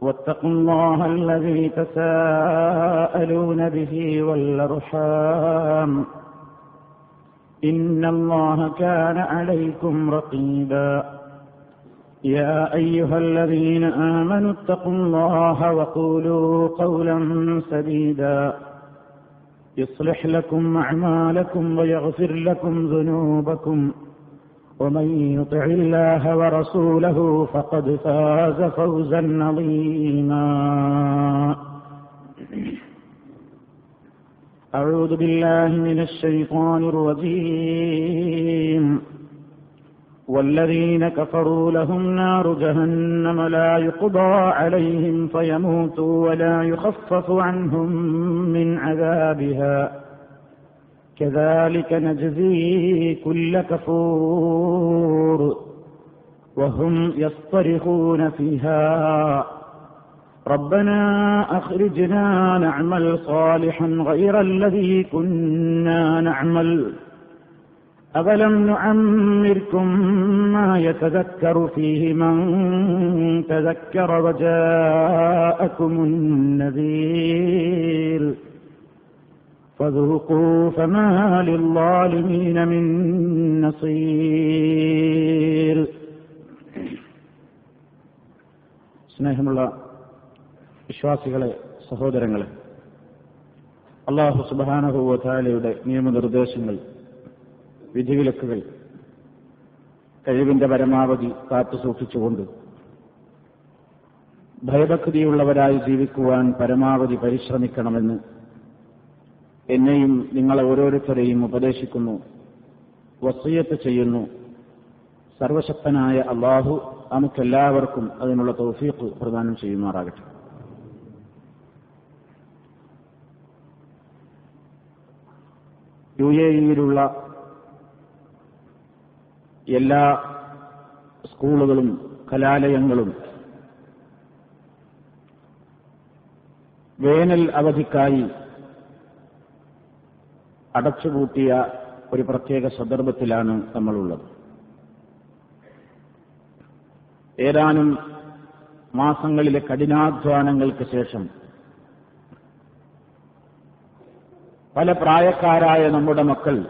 واتقوا الله الذي تساءلون به والأرحام. إن الله كان عليكم رقيبا. يا أيها الذين آمنوا اتقوا الله وقولوا قولا سديدا. يصلح لكم أعمالكم ويغفر لكم ذنوبكم. ومن يطع الله ورسوله فقد فاز فوزا عظيما. أعوذ بالله من الشيطان الرجيم. والذين كفروا لهم نار جهنم لا يقضى عليهم فيموتوا ولا يخفف عنهم من عذابها. كذلك نجزي كل كفور وهم يصطرخون فيها. ربنا أخرجنا نعمل صالحا غير الذي كنا نعمل. أفلم نعمركم ما يتذكر فيه من تذكر وجاءكم النذير. فذوقوا فما للظالمين من نصير സ്നേഹമുള്ള വിശ്വാസികളെ സഹോദരങ്ങളെ അള്ളാഹു സുബാനഹുവല നിയമനിർദ്ദേശങ്ങൾ വിധിവിലക്കുകൾ കഴിവിന്റെ പരമാവധി കാത്തു സൂക്ഷിച്ചുകൊണ്ട് ഭയഭക്തിയുള്ളവരായി ജീവിക്കുവാൻ പരമാവധി പരിശ്രമിക്കണമെന്ന് എന്നെയും നിങ്ങളെ ഓരോരുത്തരെയും ഉപദേശിക്കുന്നു വസീയത്ത് ചെയ്യുന്നു. സർവശക്തനായ അള്ളാഹു നമുക്കെല്ലാവർക്കും അതിനുള്ള തൗഫീഖ് പ്രദാനം ചെയ്യുമാറാകട്ടെ. യു എ ഇയിലുള്ള എല്ലാ സ്കൂളുകളും കലാലയങ്ങളും വേനൽ അവധിക്കായി അടച്ചുപൂട്ടിയ ഒരു പ്രത്യേക സന്ദർഭത്തിലാണ് നമ്മളുള്ളത്. ഏതാനും മാസങ്ങളിലെ കഠിനാധ്വാനങ്ങൾക്ക് ശേഷം പല പ്രായക്കാരായ നമ്മുടെ മക്കൾ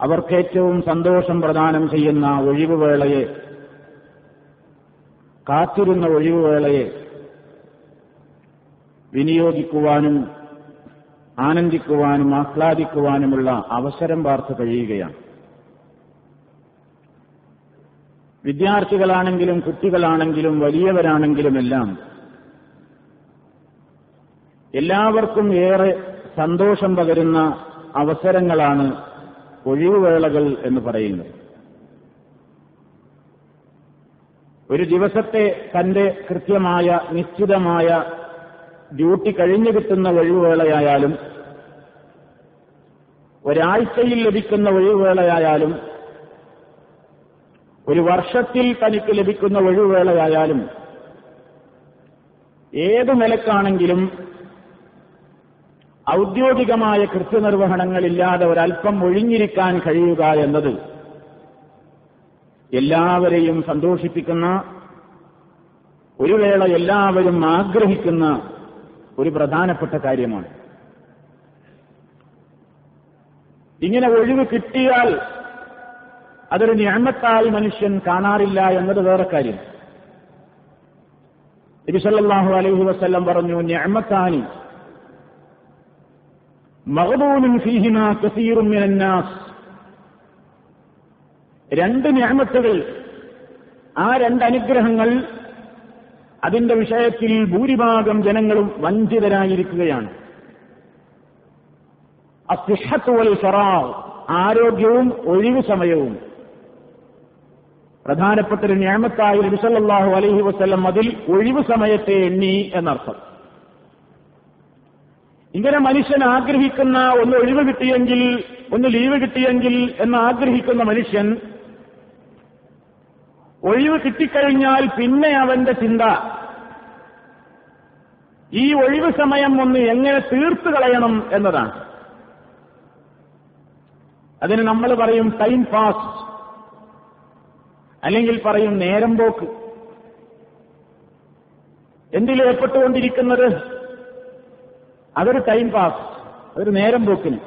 അവർക്കേറ്റവും സന്തോഷം പ്രദാനം ചെയ്യുന്ന ഒഴിവുവേളയെ കാത്തിരുന്ന ഒഴിവുവേളയെ വിനിയോഗിക്കുവാനും ആനന്ദിക്കുവാനും ആഹ്ലാദിക്കുവാനുമുള്ള അവസരം പാർത്ത് കഴിയുകയാണ്. വിദ്യാർത്ഥികളാണെങ്കിലും കുട്ടികളാണെങ്കിലും വലിയവരാണെങ്കിലും എല്ലാം എല്ലാവർക്കും ഏറെ സന്തോഷം പകരുന്ന അവസരങ്ങളാണ് ഒഴിവുവേളകൾ എന്ന് പറയുന്നത്. ഒരു ദിവസത്തെ തന്റെ കൃത്യമായ നിശ്ചിതമായ ഡ്യൂട്ടി കഴിഞ്ഞു കിട്ടുന്ന ഒഴിവുവേളയായാലും ഒരാഴ്ചയിൽ ലഭിക്കുന്ന ഒഴിവുവേളയായാലും ഒരു വർഷത്തിൽ തനിക്ക് ലഭിക്കുന്ന ഒഴിവുവേളയായാലും ഏതു നിലക്കാണെങ്കിലും ഔദ്യോഗികമായ കൃത്യനിർവഹണങ്ങളില്ലാതെ ഒരൽപ്പം ഒഴിഞ്ഞിരിക്കാൻ കഴിയുക എന്നത് എല്ലാവരെയും സന്തോഷിപ്പിക്കുന്ന ഒരു വേള എല്ലാവരും ആഗ്രഹിക്കുന്ന ഒരു പ്രധാനപ്പെട്ട കാര്യമാണ്. ഇങ്ങനെ ഒഴിവ് കിട്ടിയാൽ അതൊരു ഞാമത്താൽ മനുഷ്യൻ കാണാറില്ല എന്നത് വേറെ കാര്യം. നബിസല്ലാഹു അലൈഹി വസ്ല്ലം പറഞ്ഞു ഞാമത്താനി മഹബൂനും ഫീഹിമ കസീറും മിനന്നാസ്. രണ്ട് ഞാമത്തുകൾ ആ രണ്ട് അനുഗ്രഹങ്ങൾ അതിന്റെ വിഷയത്തിൽ ഭൂരിഭാഗം ജനങ്ങളും വഞ്ചിതരായിരിക്കുകയാണ്. അസിഹത്തുവൽ ഫറാവ് ആരോഗ്യവും ഒഴിവു സമയവും. പ്രധാനപ്പെട്ട ഒരു നിയമത്തായി നബിസല്ലാഹു അലഹി വസ്ല്ലം അതിൽ ഒഴിവു സമയത്തെ എണ്ണി എന്നർത്ഥം. ഇങ്ങനെ മനുഷ്യൻ ആഗ്രഹിക്കുന്ന ഒന്ന് ഒഴിവ് കിട്ടിയെങ്കിൽ ഒന്ന് ലീവ് കിട്ടിയെങ്കിൽ എന്ന് ആഗ്രഹിക്കുന്ന മനുഷ്യൻ ഒഴിവ് കിട്ടിക്കഴിഞ്ഞാൽ പിന്നെ അവന്റെ ചിന്ത. ഈ ഒഴിവ് സമയം ഒന്ന് എങ്ങനെ തീർത്തു കളയണം എന്നതാണ്. അതിന് നമ്മൾ പറയും ടൈം പാസ് അല്ലെങ്കിൽ പറയും നേരം പോക്ക്. എന്തിലേർപ്പെട്ടുകൊണ്ടിരിക്കുന്നത് അതൊരു ടൈം പാസ് അതൊരു നേരം പോക്കിന്.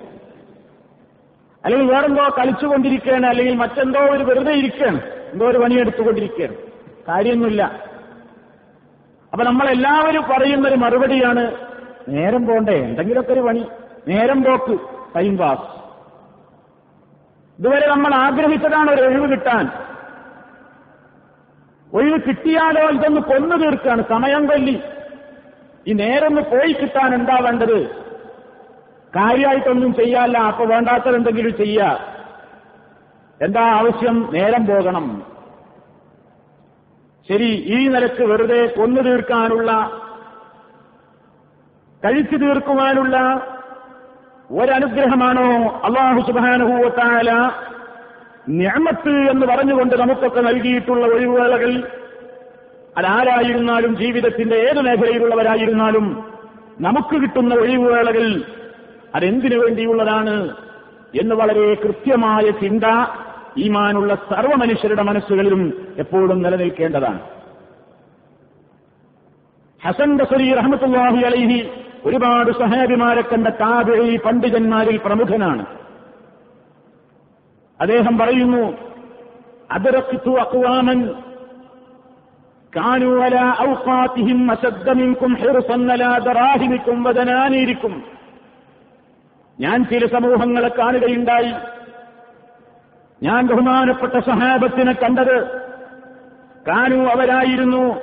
അല്ലെങ്കിൽ വേറെന്തോ കളിച്ചുകൊണ്ടിരിക്കുകയാണ് അല്ലെങ്കിൽ മറ്റെന്തോ ഒരു വെറുതെ ഇരിക്കുകയാണ്. എന്തോ ഒരു പണിയെടുത്തുകൊണ്ടിരിക്കുകയാണ്. കാര്യമൊന്നുമില്ല. അപ്പൊ നമ്മളെല്ലാവരും പറയുന്നൊരു മറുപടിയാണ് നേരം പോണ്ടേ എന്തെങ്കിലുമൊക്കെ ഒരു പണി. നേരം പോക്ക് ടൈം പാസ് ഇതുവരെ നമ്മൾ ആഗ്രഹിച്ചതാണ് ഒരു ഒഴിവ് കിട്ടാൻ. ഒഴിവ് കിട്ടിയാലോ ഇതൊന്ന് കൊന്നു തീർക്കാണ്. സമയം കൊല്ലി. ഈ നേരൊന്ന് പോയി കിട്ടാൻ എന്താ വേണ്ടത്? കാര്യമായിട്ടൊന്നും ചെയ്യാല്ല. അപ്പൊ വേണ്ടാത്തതെന്തെങ്കിലും ചെയ്യ. എന്താ ആവശ്യം? നേരം പോകണം. ശരി ഈ നിലയ്ക്ക് വെറുതെ കൊന്നു തീർക്കാനുള്ള കഴിച്ചു തീർക്കുവാനുള്ള ഒരനുഗ്രഹമാണോ അള്ളാഹു സുബാനുഭൂവത്തായ ഞാമത്ത് എന്ന് പറഞ്ഞുകൊണ്ട് നമുക്കൊക്കെ നൽകിയിട്ടുള്ള ഒഴിവുവേളകൾ അതാരായിരുന്നാലും ജീവിതത്തിന്റെ ഏത് മേഖലയിലുള്ളവരായിരുന്നാലും നമുക്ക് കിട്ടുന്ന ഒഴിവുവേളകൾ അതെന്തിനു വേണ്ടിയുള്ളതാണ് എന്ന് വളരെ കൃത്യമായ ചിന്ത ഈമാനുള്ള സർവ മനുഷ്യരുടെ മനസ്സുകളിലും എപ്പോഴും നിലനിൽക്കേണ്ടതാണ്. ഹസൻ ബസരി റഹമത്തുല്ലാഹി അലൈഹി ഒരുപാട് സഹാബിമാരെ കണ്ട താബിഴി പണ്ഡിതന്മാരിൽ പ്രമുഖനാണ്. അദ്ദേഹം പറയുന്നു അതിറക്കിത്തു അക്വാമൻ കാനൂല ഔഖാത്തിഹിം അശബ്ദമിക്കും ഹെറുസന്നല ദറാഹിമിക്കും വദനാനിരിക്കും. ഞാൻ ചില സമൂഹങ്ങളെ കാണുകയുണ്ടായി. ഞാൻ ബഹുമാനപ്പെട്ട സഹാബത്തിനെ കണ്ടത് കാനു അവരായിരുന്നു.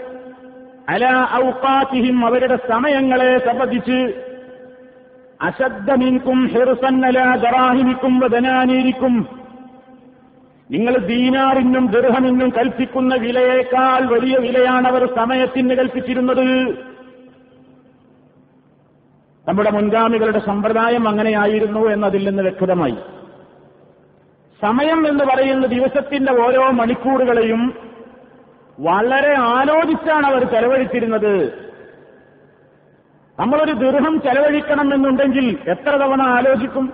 അല ഔക്കാത്തിഹിം അവരുടെ സമയങ്ങളെ സംബന്ധിച്ച് അശബ്ദമിൻകും ഹെറുസന്നല ദറാഹിമിക്കും വദനാനീരിക്കും. നിങ്ങൾ ദീനാറിനും ദൃഹമിന്നും കൽപ്പിക്കുന്ന വിലയേക്കാൾ വലിയ വിലയാണ് അവർ സമയത്തിന് കൽപ്പിച്ചിരുന്നത്. നമ്മുടെ മുൻഗാമികളുടെ സമ്പ്രദായം അങ്ങനെയായിരുന്നു എന്നതിൽ നിന്ന് വ്യക്തമായി. സമയം എന്ന് പറയുന്ന ദിവസത്തിന്റെ ഓരോ മണിക്കൂറുകളെയും വളരെ ആലോചിച്ചാണ് അവർ ചെലവഴിച്ചിരുന്നത്. നമ്മളൊരു ദീർഘം ചെലവഴിക്കണം എന്നുണ്ടെങ്കിൽ എത്ര തവണ ആലോചിക്കും?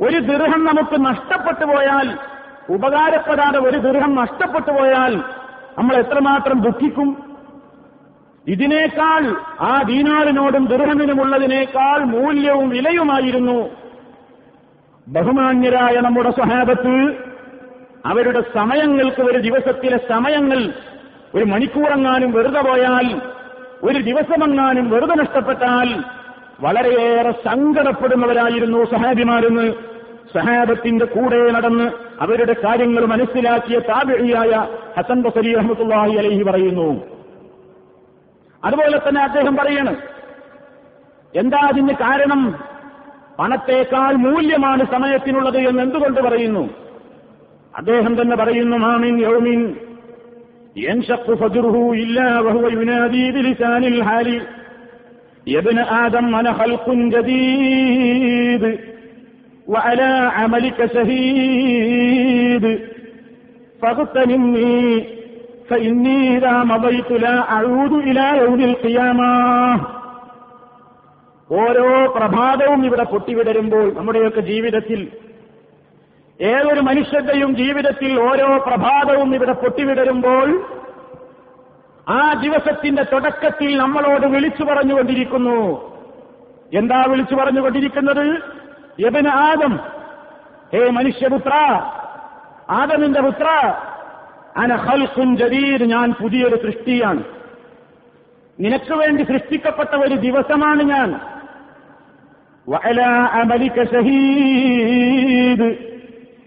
ഒരു ദീർഘം നമുക്ക് നഷ്ടപ്പെട്ടു പോയാൽ ഉപകാരപ്പെടാതെ ഒരു ദീർഘം നഷ്ടപ്പെട്ടു പോയാൽ നമ്മൾ എത്രമാത്രം ദുഃഖിക്കും? ഇതിനേക്കാൾ ആ ദീനാറിനോടും ദൃഹമിനുമുള്ളതിനേക്കാൾ മൂല്യവും വിലയുമായിരുന്നു. ബഹുമാന്യരായ നമ്മുടെ സ്വഹാബത്ത് അവരുടെ സമയങ്ങൾക്ക് ഒരു ദിവസത്തിലെ സമയങ്ങൾ ഒരു മണിക്കൂറെങ്ങാനും വെറുതെ പോയാൽ ഒരു ദിവസമെങ്ങാനും വെറുതെ നഷ്ടപ്പെട്ടാൽ വളരെയേറെ സങ്കടപ്പെടുന്നവരായിരുന്നു സഹാബിമാരെന്ന് സഹാബത്തിന്റെ കൂടെ നടന്ന് അവരുടെ കാര്യങ്ങൾ മനസ്സിലാക്കിയ താപിഴിയായ ഹസൻ ബസരി റഹ്മത്തുള്ളാഹി അലഹി പറയുന്നു. അതുപോലെ തന്നെ അദ്ദേഹം പറയാണ് എന്താ അതിന് കാരണം? പണത്തേക്കാൾ മൂല്യമാണ് സമയത്തിനുള്ളത് എന്ന് എന്തുകൊണ്ട് പറയുന്നു അദ്ദേഹം തന്നെ പറയുന്നു മാമിൻ യൗമിൻ ينشق فجره إلا وهو ينادي بلسان الحال يا ابن آدم أنا خلق جديد وعلى عملك شهيد فاغتنمني فإني إذا مضيت لا أعود إلى يوم القيامة ഓരോ പ്രഭാതവും ഇവിടെ പൊട്ടിവിടരുമ്പോൾ നമ്മുടെയൊക്കെ ജീവിതത്തിൽ ഏതൊരു മനുഷ്യന്റെയും ജീവിതത്തിൽ ഓരോ പ്രഭാതവും ഇവിടെ പൊട്ടിവിടരുമ്പോൾ ആ ദിവസത്തിന്റെ തുടക്കത്തിൽ നമ്മളോട് വിളിച്ചു പറഞ്ഞുകൊണ്ടിരിക്കുന്നു. എന്താ വിളിച്ചു പറഞ്ഞുകൊണ്ടിരിക്കുന്നത്? യബന ആദം. ഹേ മനുഷ്യപുത്ര. ആദമിന്റെ പുത്ര. അന ഹൽഖുൻ ജദീദ്. ഞാൻ പുതിയൊരു സൃഷ്ടിയാണ്. നിനക്ക് വേണ്ടി സൃഷ്ടിക്കപ്പെട്ട ഒരു ദിവസമാണ് ഞാൻ.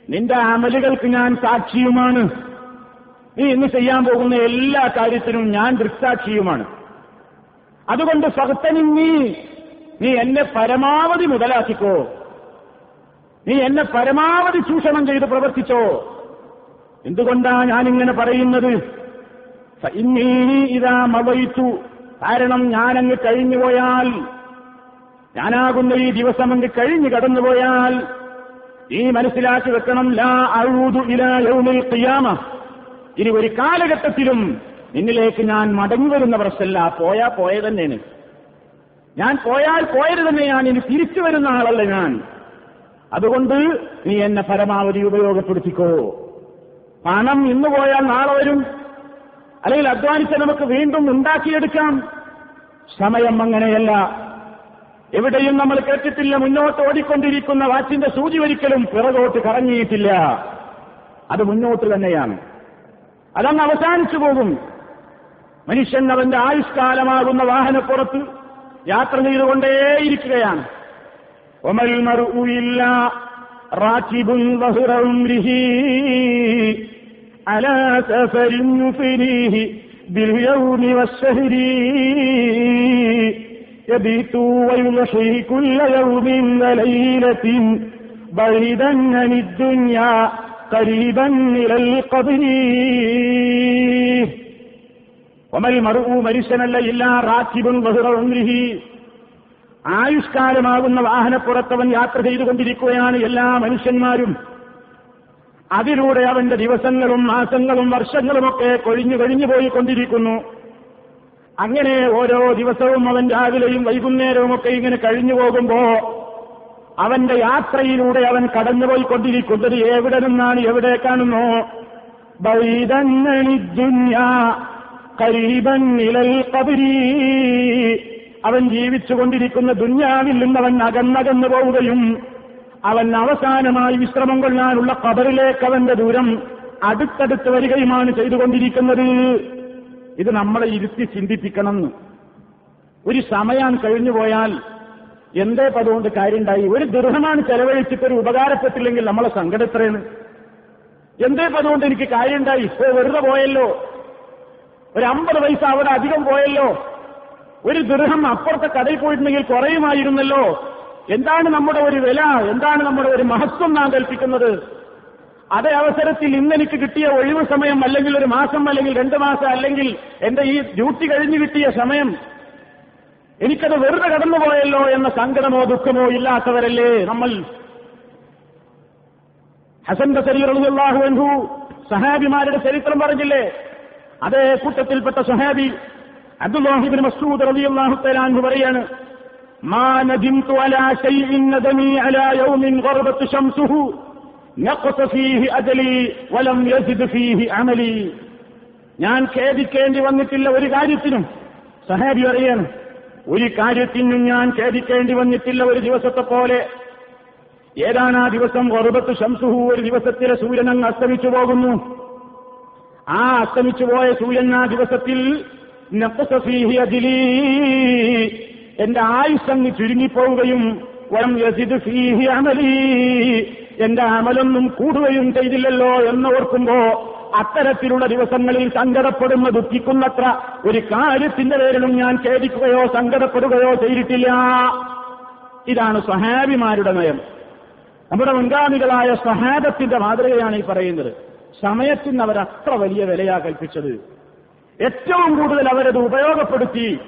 നിന്റെ അമലുകൾക്ക് ഞാൻ സാക്ഷിയുമാണ്. നീ ഇന്ന് ചെയ്യാൻ പോകുന്ന എല്ലാ കാര്യത്തിനും ഞാൻ ദൃക്സാക്ഷിയുമാണ്. അതുകൊണ്ട് സഹത്തനും നീ നീ എന്നെ പരമാവധി മുതലാക്കിക്കോ. നീ എന്നെ പരമാവധി ചൂഷണം ചെയ്ത് പ്രവർത്തിച്ചോ. എന്തുകൊണ്ടാ ഞാനിങ്ങനെ പറയുന്നത്? ഇതാ മവയിച്ചു കാരണം ഞാനങ്ങ് കഴിഞ്ഞുപോയാൽ ഞാനാകുന്ന ഈ ദിവസം അങ്ങ് കഴിഞ്ഞു കടന്നുപോയാൽ ഈ മനസ്സിലാക്കി വെക്കണം ലാ അഴുതു ഇല യൗമിൽ ഖിയാമ. ഇനി ഒരു കാലഘട്ടത്തിലും നിന്നിലേക്ക് ഞാൻ മടങ്ങി വരുന്ന പ്രശ്നമല്ല പോയാ പോയ തന്നെയാണ്. ഞാൻ പോയാൽ പോയത് തന്നെയാണ് ഇനി തിരിച്ചു വരുന്ന ആളല്ല ഞാൻ. അതുകൊണ്ട് നീ എന്നെ പരമാവധി ഉപയോഗപ്പെടുത്തിക്കോ. പണം ഇന്ന് പോയാൽ നാളെ വരും. അല്ലെങ്കിൽ അധ്വാനിച്ച് നമുക്ക് വീണ്ടും ഉണ്ടാക്കിയെടുക്കാം. സമയം അങ്ങനെയല്ല. എവിടെയും നമ്മൾ കേട്ടിട്ടില്ല മുന്നോട്ട് ഓടിക്കൊണ്ടിരിക്കുന്ന വാച്ചിന്റെ സൂചി ഒരിക്കലും പിറകോട്ട് കറങ്ങിയിട്ടില്ല അത് മുന്നോട്ട് തന്നെയാണ് അതങ്ങ് അവസാനിച്ചു പോകും മനുഷ്യൻ അവന്റെ ആയുഷ്കാലമാകുന്ന വാഹനപ്പുറത്ത് യാത്ര ചെയ്തുകൊണ്ടേയിരിക്കുകയാണ് ഒമൽ മറുയില്ല റാക്കിബുൻ വഹുറംരിഹി അലാ സഫരിൻ യുഫിരീഹി باليوم والشهر يبيت ويضحي كل يوم وليلة بعيدا عن الدنيا قريبا إلى القبر وما المرء മനുഷ്യനല്ല ഇല്ല റാക്കിബുൻ വഹുറംരിഹി ആയുഷ്കാലമാകുന്ന വാഹനപ്പുറത്തവൻ യാത്ര ചെയ്തുകൊണ്ടിരിക്കുകയാണ് എല്ലാ മനുഷ്യന്മാരും അതിലൂടെ അവന്റെ ദിവസങ്ങളും മാസങ്ങളും വർഷങ്ങളുമൊക്കെ കൊഴിഞ്ഞു കൊഴിഞ്ഞു പോയിക്കൊണ്ടിരിക്കുന്നു അങ്ങനെ ഓരോ ദിവസവും അവൻ രാവിലെയും വൈകുന്നേരവും ഒക്കെ ഇങ്ങനെ കഴിഞ്ഞു പോകുമ്പോ അവന്റെ യാത്രയിലൂടെ അവൻ കടന്നുപോയിക്കൊണ്ടിരിക്കുന്നത് എവിടെ നിന്നാണ് എവിടേക്കാണെന്നോ അവൻ ജീവിച്ചുകൊണ്ടിരിക്കുന്ന ദുന്യാവിൽ നിന്ന് അവൻ അകന്നകന്നു പോവുകയും അവൻ അവസാനമായി വിശ്രമം കൊള്ളാനുള്ള കബറിലേക്ക് അവന്റെ ദൂരം അടുത്തടുത്ത് വരികയുമാണ് ചെയ്തുകൊണ്ടിരിക്കുന്നത്. ഇത് നമ്മളെ ഇരുത്തി ചിന്തിപ്പിക്കണം ഒരു സമയം കഴിഞ്ഞുപോയാൽ എന്തേ പതുകൊണ്ട് കാര്യമുണ്ടായി? ഒരു ദൃഢമാണ് ചെലവഴിച്ചിട്ട് ഒരു ഉപകാരപ്പെട്ടില്ലെങ്കിൽ നമ്മളെ സങ്കടത്രയാണ് എന്തേ പതുകൊണ്ട് എനിക്ക് കാര്യമുണ്ടായി? ഇപ്പോ വെറുതെ പോയല്ലോ. ഒരു അമ്പത് പൈസ അവിടെ അധികം പോയല്ലോ. ഒരു ദൃഹം അപ്പുറത്തെ കടയിൽ പോയിട്ടുണ്ടെങ്കിൽ കുറയുമായിരുന്നല്ലോ. എന്താണ് നമ്മുടെ ഒരു വില? എന്താണ് നമ്മുടെ ഒരു മഹത്വം നാം കൽപ്പിക്കുന്നത്? അതേ അവസരത്തിൽ ഇന്നെനിക്ക് കിട്ടിയ ഒഴിവ് സമയം അല്ലെങ്കിൽ ഒരു മാസം അല്ലെങ്കിൽ രണ്ട് മാസം അല്ലെങ്കിൽ എന്റെ ഈ ഡ്യൂട്ടി കഴിഞ്ഞു കിട്ടിയ സമയം എനിക്കത് വെറുതെ കടന്നുപോയല്ലോ എന്ന സങ്കടമോ ദുഃഖമോ ഇല്ലാത്തവരല്ലേ നമ്മൾ? ഹസൻ ബസരിഹു അൻഹു സഹാബിമാരുടെ ചരിത്രം പറഞ്ഞില്ലേ? അതേ കൂട്ടത്തിൽപ്പെട്ട സഹാബി അബ്ദുല്ലാഹിബിൻ മസൂദ് റബിയാഹു തലാൻഹു പറയാണ് മാ നദിംതു അലാ ഷൈഇൻ നദമി അലാ യൗമിൻ ഗർബത്ത് ശംസുഹു വലം അമലി ഞാൻ ഖേദിക്കേണ്ടി വന്നിട്ടില്ല ഒരു കാര്യത്തിനും. സഹാബി പറയാണ് ഒരു കാര്യത്തിനും ഞാൻ ഖേദിക്കേണ്ടി വന്നിട്ടില്ല ഒരു ദിവസത്തെ പോലെ. ഏതാണ് ആ ദിവസം? ഒറുപത്ത് ശംസുഹു ഒരു ദിവസത്തിലെ സൂര്യൻ അങ്ങ് അസ്തമിച്ചു പോകുന്നു. ആ അസ്തമിച്ചു പോയ സൂര്യൻ ആ ദിവസത്തിൽ എന്റെ ആയുസ് അങ്ങ് ചുരുങ്ങിപ്പോവുകയും അമലി. എന്റെ അമലൊന്നും കൂടുകയും ചെയ്തില്ലല്ലോ എന്ന് എന്നോർക്കുമ്പോ അത്തരത്തിലുള്ള ദിവസങ്ങളിൽ സങ്കടപ്പെടുന്ന ദുഃഖിക്കുന്നത്ര ഒരു കാര്യത്തിന്റെ പേരിലും ഞാൻ ഖേദിക്കുകയോ സങ്കടപ്പെടുകയോ ചെയ്തിട്ടില്ല. ഇതാണ് സഹാബിമാരുടെ നയം. നമ്മുടെ മുൻഗാമികളായ സഹാബത്തിന്റെ മാതൃകയാണ് ഈ പറയുന്നത്. സമയത്തിന് അവർ അത്ര വലിയ വിലയാ കൽപ്പിച്ചത്. ഏറ്റവും കൂടുതൽ അവരത് ഉപയോഗപ്പെടുത്തി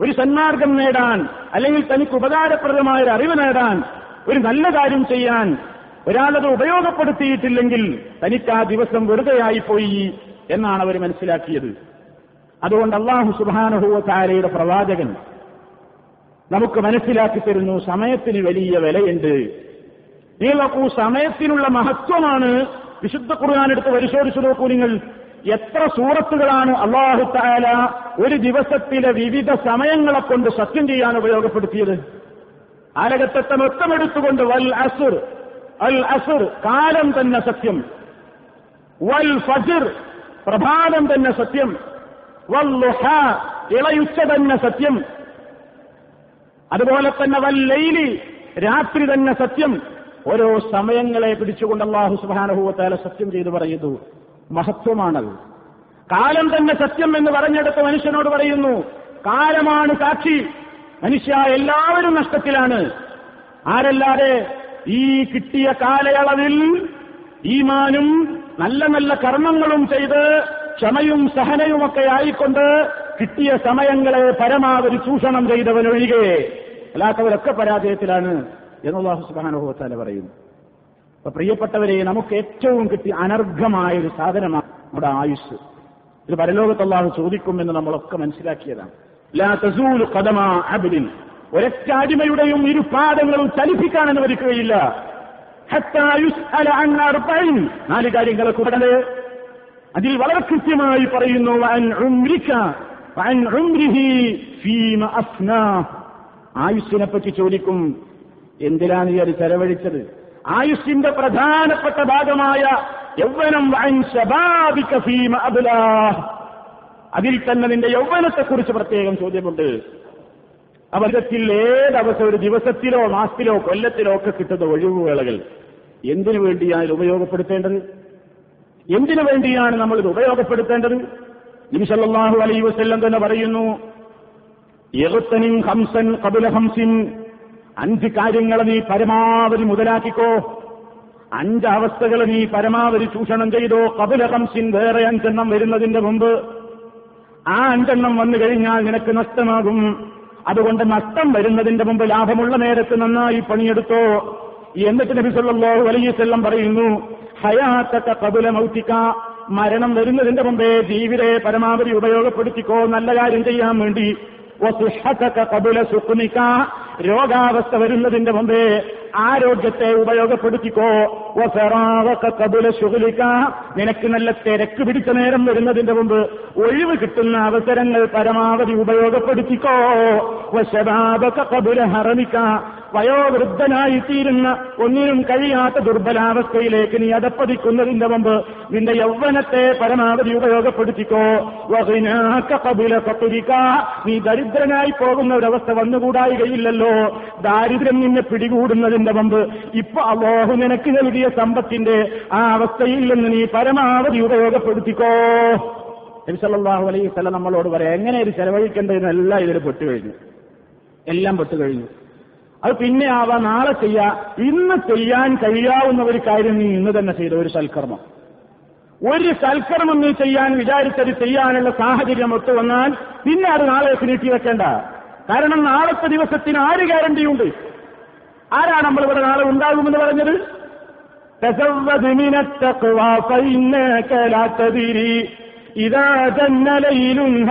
ഒരു സന്മാർഗം നേടാൻ അല്ലെങ്കിൽ തനിക്ക് ഉപകാരപ്രദമായ ഒരു അറിവ് നേടാൻ ഒരു നല്ല കാര്യം ചെയ്യാൻ ഒരാളത് ഉപയോഗപ്പെടുത്തിയിട്ടില്ലെങ്കിൽ തനിക്ക് ആ ദിവസം വെറുതെയായിപ്പോയി എന്നാണ് അവർ മനസ്സിലാക്കിയത്. അതുകൊണ്ട് അള്ളാഹു സുബാനഹുവ താരയുടെ പ്രവാചകൻ നമുക്ക് മനസ്സിലാക്കി തരുന്നു സമയത്തിന് വലിയ വിലയുണ്ട്. നീ നോക്കൂ സമയത്തിനുള്ള മഹത്വമാണ്. വിശുദ്ധ ഖുർആാനെടുത്ത് പരിശോധിച്ചു നോക്കൂ നിങ്ങൾ. എത്ര സൂറത്തുകളാണ് അള്ളാഹു താല ഒരു ദിവസത്തിലെ വിവിധ സമയങ്ങളെ കൊണ്ട് സത്യം ചെയ്യാൻ ഉപയോഗപ്പെടുത്തിയത്? ആലകത്തെ മൊത്തമെടുത്തുകൊണ്ട് വൽ അസുർ അൽ അസുർ കാലം തന്നെ സത്യം. വൽ ഫജിർ പ്രഭാതം തന്നെ സത്യം. വൽ ലുഹ ഇളയുച്ച തന്നെ സത്യം. അതുപോലെ തന്നെ വൽ ലൈലി രാത്രി തന്നെ സത്യം. ഓരോ സമയങ്ങളെ പിടിച്ചുകൊണ്ട് അള്ളാഹു സുബാനഹുവത്താല സത്യം ചെയ്തു പറയുന്നു. മഹത്വമാണത്. കാലം തന്നെ സത്യം എന്ന് പറഞ്ഞെടുത്ത് മനുഷ്യനോട് പറയുന്നു. കാലമാണ് സാക്ഷി. മനുഷ്യ എല്ലാവരും നഷ്ടത്തിലാണ്. ആരല്ലാതെ ഈ കിട്ടിയ കാലയളവിൽ ഈമാനും നല്ല നല്ല കർമ്മങ്ങളും ചെയ്ത് ക്ഷമയും സഹനയുമൊക്കെ ആയിക്കൊണ്ട് കിട്ടിയ സമയങ്ങളെ പരമാവധി ചൂഷണം ചെയ്തവനൊഴികെ അല്ലാത്തവരൊക്കെ പരാജയത്തിലാണ് എന്നുള്ള സുബാനുഭവത്താല പറയുന്നു. അപ്പൊ പ്രിയപ്പെട്ടവരെ നമുക്ക് ഏറ്റവും കിട്ടിയ അനർഘമായ ഒരു സാധനമാണ് നമ്മുടെ ആയുസ് ഇത് പരലോകത്തുള്ള ചോദിക്കുമെന്ന് നമ്മളൊക്കെ മനസ്സിലാക്കിയതാണ്. ഒരൊറ്റ അടിമയുടെയും ഇരു പാദങ്ങളും ചലിപ്പിക്കാൻ അനുവദിക്കുകയില്ല. നാല് കാര്യങ്ങളെ കൂടെ അതിൽ വളരെ കൃത്യമായി പറയുന്നു ആയുഷിനെ പറ്റി ചോദിക്കും എന്തിനാണ് ഈ അത് ചെലവഴിച്ചത്? ആയുസ്സിന്റെ പ്രധാനപ്പെട്ട ഭാഗമായ യൗവനം അതിൽ തന്നെ നിന്റെ യൗവനത്തെക്കുറിച്ച് പ്രത്യേകം ചോദ്യമുണ്ട്. അവസരത്തിൽ ഏതവസരം ഒരു ദിവസത്തിലോ മാസത്തിലോ കൊല്ലത്തിലോ ഒക്കെ കിട്ടുന്ന ഒഴിവുവേളകൾ എന്തിനു വേണ്ടിയാണ് ഉപയോഗപ്പെടുത്തേണ്ടത്? എന്തിനു വേണ്ടിയാണ് നമ്മൾ ഇത് ഉപയോഗപ്പെടുത്തേണ്ടത്? നിമിഷല്ലാഹു അലൈ വസ്ല്ലം തന്നെ പറയുന്നു എഴുത്തനും ഹംസൻ കപില ഹംസിൻ അഞ്ച് കാര്യങ്ങൾ നീ പരമാവധി മുതലാക്കിക്കോ. അഞ്ച് അവസ്ഥകൾ നീ പരമാവധി ചൂഷണം ചെയ്തോ. കപില ഹംസിൻ വേറെ അഞ്ചെണ്ണം വരുന്നതിന്റെ മുമ്പ്. ആ അഞ്ചെണ്ണം വന്നു കഴിഞ്ഞാൽ നിനക്ക് നഷ്ടമാകും. അതുകൊണ്ട് നഷ്ടം വരുന്നതിന്റെ മുമ്പ് ലാഭമുള്ള നേരത്ത് നന്നായി പണിയെടുത്തോ എന്നിട്ട് നബി സല്ലല്ലാഹു അലൈഹി വസല്ലം പറയുന്നു ഹയാത്തക്ക കബുല മൗത്തിക്ക മരണം വരുന്നതിന്റെ മുമ്പേ ജീവിതയെ പരമാവധി ഉപയോഗപ്പെടുത്തിക്കോ നല്ല കാര്യം ചെയ്യാൻ വേണ്ടി. കബുല സുഖ്നിക രോഗാവസ്ഥ വരുന്നതിന്റെ മുമ്പേ ആരോഗ്യത്തെ ഉപയോഗപ്പെടുത്തിക്കോ. കബുല ശുഹലിക്ക നിനക്ക് നല്ല തിരക്ക് പിടിച്ച നേരം വരുന്നതിന്റെ മുമ്പ് ഒഴിവ് കിട്ടുന്ന അവസരങ്ങൾ പരമാവധി ഉപയോഗപ്പെടുത്തിക്കോ. കബുല ഹറമിക്ക. വയോവൃദ്ധനായി തീരുന്ന ഒന്നിനും കഴിയാത്ത ദുർബലാവസ്ഥയിലേക്ക് നീ അതപ്പതിക്കുന്നതിന്റെ മുമ്പ് നിന്റെ യൗവനത്തെ പരമാവധി ഉപയോഗപ്പെടുത്തിക്കോ. നീ ദരിദ്രനായി പോകുന്ന ഒരവസ്ഥ വന്നുകൂടായികയില്ലല്ലോ. ദാരിദ്ര്യം നിന്നെ പിടികൂടുന്നതിന്റെ മുമ്പ് ഇപ്പൊ അള്ളാഹു നിനക്ക് നൽകിയ സമ്പത്തിന്റെ ആ അവസ്ഥയിൽ നിന്ന് നീ പരമാവധി ഉപയോഗപ്പെടുത്തിക്കോ. നബിസല്ലാഹു അലൈഹി സ്വലം നമ്മളോട് പറയാം എങ്ങനെ ഇത് ചെലവഴിക്കേണ്ടതെന്നെല്ലാം ഇതിൽ പൊട്ടുകഴിഞ്ഞു. എല്ലാം പെട്ടുകഴിഞ്ഞു. അത് പിന്നെ ആവാം നാളെ ചെയ്യാ. ഇന്ന് ചെയ്യാൻ കഴിയാവുന്ന ഒരു കാര്യം നീ ഇന്ന് തന്നെ ചെയ്ത ഒരു സൽക്കർമ്മം. ഒരു സൽക്കർമ്മം നീ ചെയ്യാൻ വിചാരിച്ചത് ചെയ്യാനുള്ള സാഹചര്യം ഒത്തുവന്നാൽ പിന്നെ അത് നാളേക്ക് നീട്ടി വെക്കേണ്ട. കാരണം നാളത്തെ ദിവസത്തിന് ആര് ഗ്യാരണ്ടിയുണ്ട് ആരാ നമ്മൾ ഇവിടെ നാളെ ഉണ്ടാകുമെന്ന് പറഞ്ഞത്? ഇതാ ജന്നലയിലും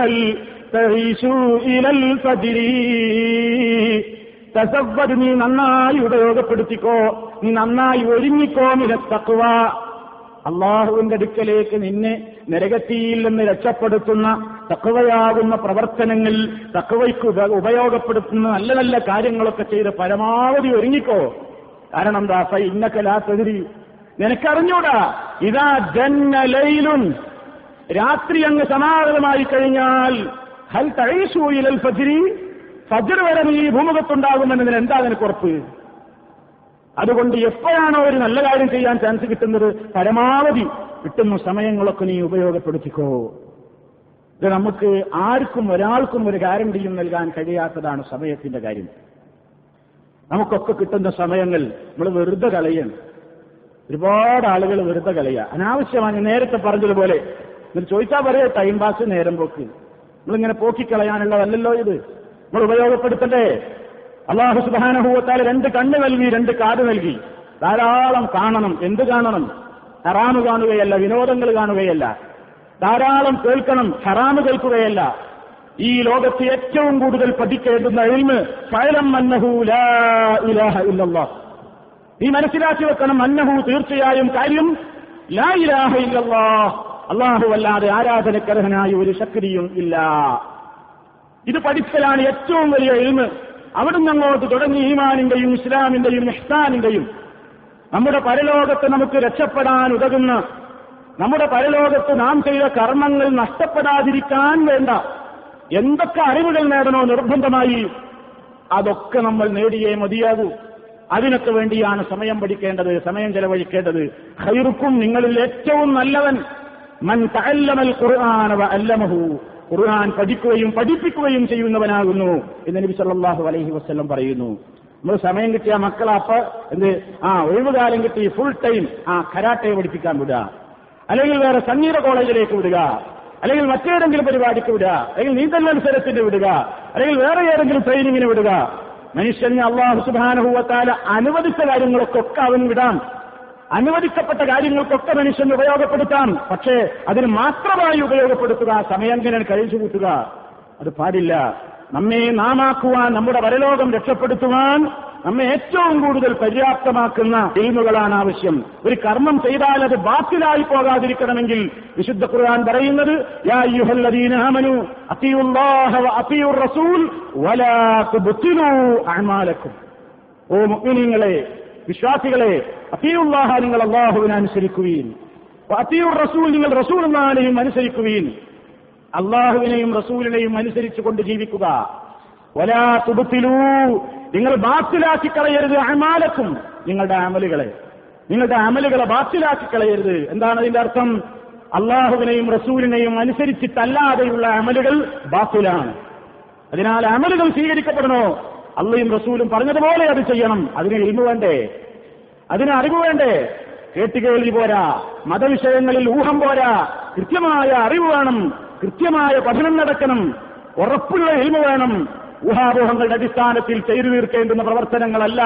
തസവ്വത് നീ നന്നായി ഉപയോഗപ്പെടുത്തിക്കോ. നീ നന്നായി ഒരുങ്ങിക്കോ നിരത്തക്കുക അള്ളാഹുവിന്റെ അടുക്കലേക്ക് നിന്നെ നരകത്തിയിൽ നിന്ന് രക്ഷപ്പെടുത്തുന്ന തക്കവയാകുന്ന പ്രവർത്തനങ്ങൾ തക്കവയ്ക്ക് ഉപയോഗപ്പെടുത്തുന്ന നല്ല നല്ല കാര്യങ്ങളൊക്കെ ചെയ്ത് പരമാവധി ഒരുങ്ങിക്കോ. കാരണം എന്താ ഇന്നക്കലാത്തതിരി നിനക്കറിഞ്ഞൂടാ ഇതാ ജന്നലയിലും രാത്രി അങ്ങ് സമാഗതമായി കഴിഞ്ഞാൽ ഹൽ തഴീസൂയിലൽ ഫജിരി. ഫജർ വരെ നീ ഭൂമുഖത്തുണ്ടാകുമെന്നതിന് എന്താ നിനക്ക് ഉറപ്പ്? അതുകൊണ്ട് എപ്പോഴാണോ ഒരു നല്ല കാര്യം ചെയ്യാൻ ചാൻസ് കിട്ടുന്നത് പരമാവധി കിട്ടുന്ന സമയങ്ങളൊക്കെ നീ ഉപയോഗപ്പെടുത്തിക്കോ. ഇത് നമുക്ക് ആർക്കും ഒരാൾക്കും ഒരു ഗ്യാരണ്ടിയും നൽകാൻ കഴിയാത്തതാണ് സമയത്തിന്റെ കാര്യം. നമുക്കൊക്കെ കിട്ടുന്ന സമയങ്ങൾ നമ്മൾ വെറുതെ കളയണം. ഒരുപാട് ആളുകൾ വെറുതെ കളയുക അനാവശ്യമാണ് നേരത്തെ പറഞ്ഞതുപോലെ നിങ്ങൾ ചോദിച്ചാൽ പറയാ ടൈം പാസ് നേരം പോക്ക്. നമ്മളിങ്ങനെ പോക്കിക്കളയാനുള്ളതല്ലല്ലോ ഇത്. നമ്മൾ ഉപയോഗപ്പെടുത്തണ്ടേ? അള്ളാഹു സുബാനഹൂവത്താൽ രണ്ട് കണ്ണ് നൽകി രണ്ട് കാത് നൽകി. ധാരാളം കാണണം. എന്ത് കാണണം? ഹറാമ് കാണുകയല്ല വിനോദങ്ങൾ കാണുകയല്ല. ധാരാളം കേൾക്കണം ഹറാമ് കേൾക്കുകയല്ല. ഈ ലോകത്ത് ഏറ്റവും കൂടുതൽ പഠിക്കേണ്ടുന്ന എൽമ് ഫയലം അന്നഹു ഇലാഹ ഇല്ലല്ലാഹ്. നീ മനസ്സിലാക്കി വെക്കണം അന്നഹു തീർച്ചയായും കാര്യം ലാ ഇലാഹ ഇല്ലല്ലാഹ്. അള്ളാഹു അല്ലാതെ ആരാധനക്കർഹനായ ഒരു ശക്തിയും ഇല്ല. ഇത് പഠിക്കലാണ് ഏറ്റവും വലിയ എൽമ് അവിടുന്ന് അങ്ങോട്ട് തുടങ്ങി ഈമാനിന്റെയും ഇസ്ലാമിന്റെയും ഇഹ്സാനിന്റെയും. നമ്മുടെ പരലോകത്ത് നമുക്ക് രക്ഷപ്പെടാൻ ഉതകുന്ന നമ്മുടെ പരലോകത്ത് നാം ചെയ്ത കർമ്മങ്ങൾ നഷ്ടപ്പെടാതിരിക്കാൻ വേണ്ട എന്തൊക്കെ അറിവുകൾ നേടണോ നിർബന്ധമായി അതൊക്കെ നമ്മൾ നേടിയേ മതിയാകൂ. അതിനൊക്കെ വേണ്ടിയാണ് സമയം പഠിക്കേണ്ടത് സമയം ചെലവഴിക്കേണ്ടത്. ഖൈറുക്കും നിങ്ങളിൽ ഏറ്റവും നല്ലവൻ. മൻ തഅല്ലമൽ ഖുർആന വ അല്ലമഹു. ഖുർആൻ പഠിക്കുകയും പഠിപ്പിക്കുകയും ചെയ്യുന്നവനാകുന്നു എന്ന് നബി സല്ലല്ലാഹു അലൈഹി വസല്ലം പറയുന്നു. നമ്മൾ സമയം കിട്ടിയ മക്കളെ അപ്പ എന്ത്? ആ ഒഴിവുകാലം കിട്ടി ഫുൾ ടൈം ആ കരാട്ടെ പഠിപ്പിക്കാൻ വിടുക. അല്ലെങ്കിൽ വേറെ സംഗീത കോളേജിലേക്ക് വിടുക. അല്ലെങ്കിൽ മറ്റേതെങ്കിലും പരിപാടിക്ക് വിടുക. അല്ലെങ്കിൽ നീന്തൽ മത്സരത്തിന് വിടുക. അല്ലെങ്കിൽ വേറെ ഏതെങ്കിലും ട്രെയിനിങ്ങിന് വിടുക. മനുഷ്യന് അള്ളാഹു സുബാനുഭവത്താല അനുവദിച്ച കാര്യങ്ങളൊക്കെ ഒക്കെ അവൻ വിടാം. അനുവദിക്കപ്പെട്ട കാര്യങ്ങൾക്കൊക്കെ മനുഷ്യന് ഉപയോഗപ്പെടുത്താം. പക്ഷേ അതിന് മാത്രമായി ഉപയോഗപ്പെടുത്തുക സമയങ്ങനെ കഴിച്ചു കൂട്ടുക അത് പാടില്ല. നമ്മെ നാമാക്കുവാൻ നമ്മുടെ വരലോകം രക്ഷപ്പെടുത്തുവാൻ നമ്മെ ഏറ്റവും കൂടുതൽ പര്യാപ്തമാക്കുന്ന ടീമുകളാണ് ആവശ്യം. ഒരു കർമ്മം ചെയ്താൽ അത് ബാത്തിലായി പോകാതിരിക്കണമെങ്കിൽ വിശുദ്ധ ഖുർആൻ പറയുന്നത് ഓ മുഅ്മിനീങ്ങളെ വിശ്വാസികളെ അത്തിയുള്ളാഹ നിങ്ങൾ അള്ളാഹുവിനെ അനുസരിക്കുകയും അത്തിയുർ റസൂൽ നിങ്ങൾ റസൂൽ എന്നാലെയും അനുസരിക്കുകയും അള്ളാഹുവിനെയും റസൂലിനെയും അനുസരിച്ചുകൊണ്ട് ജീവിക്കുക. ഒലാ തുടുത്തിലൂ നിങ്ങൾ ബാത്തിലാക്കി കളയരുത് അമാലക്കും നിങ്ങളുടെ അമലുകളെ. നിങ്ങളുടെ അമലുകളെ ബാത്തിലാക്കി കളയരുത്. എന്താണ് അതിന്റെ അർത്ഥം? അള്ളാഹുവിനെയും റസൂലിനെയും അനുസരിച്ചിട്ടല്ലാതെയുള്ള അമലുകൾ ബാത്തിലാണ്. അതിനാൽ അമലുകൾ സ്വീകരിക്കപ്പെടണോ? അള്ളയും റസൂലും പറഞ്ഞതുപോലെ അത് ചെയ്യണം. അതിന് ഇൽമു വേണ്ടേ? അതിന് അറിവ് വേണ്ടേ? കേട്ടുകേൾവി പോരാ. മതവിഷയങ്ങളിൽ ഊഹം പോരാ. കൃത്യമായ അറിവ് വേണം. കൃത്യമായ പഠനം നടക്കണം. ഉറപ്പുള്ള ഇൽമ വേണം. ഊഹാപോഹങ്ങളുടെ അടിസ്ഥാനത്തിൽ ചെയ്തു തീർക്കേണ്ടുന്ന പ്രവർത്തനങ്ങളല്ല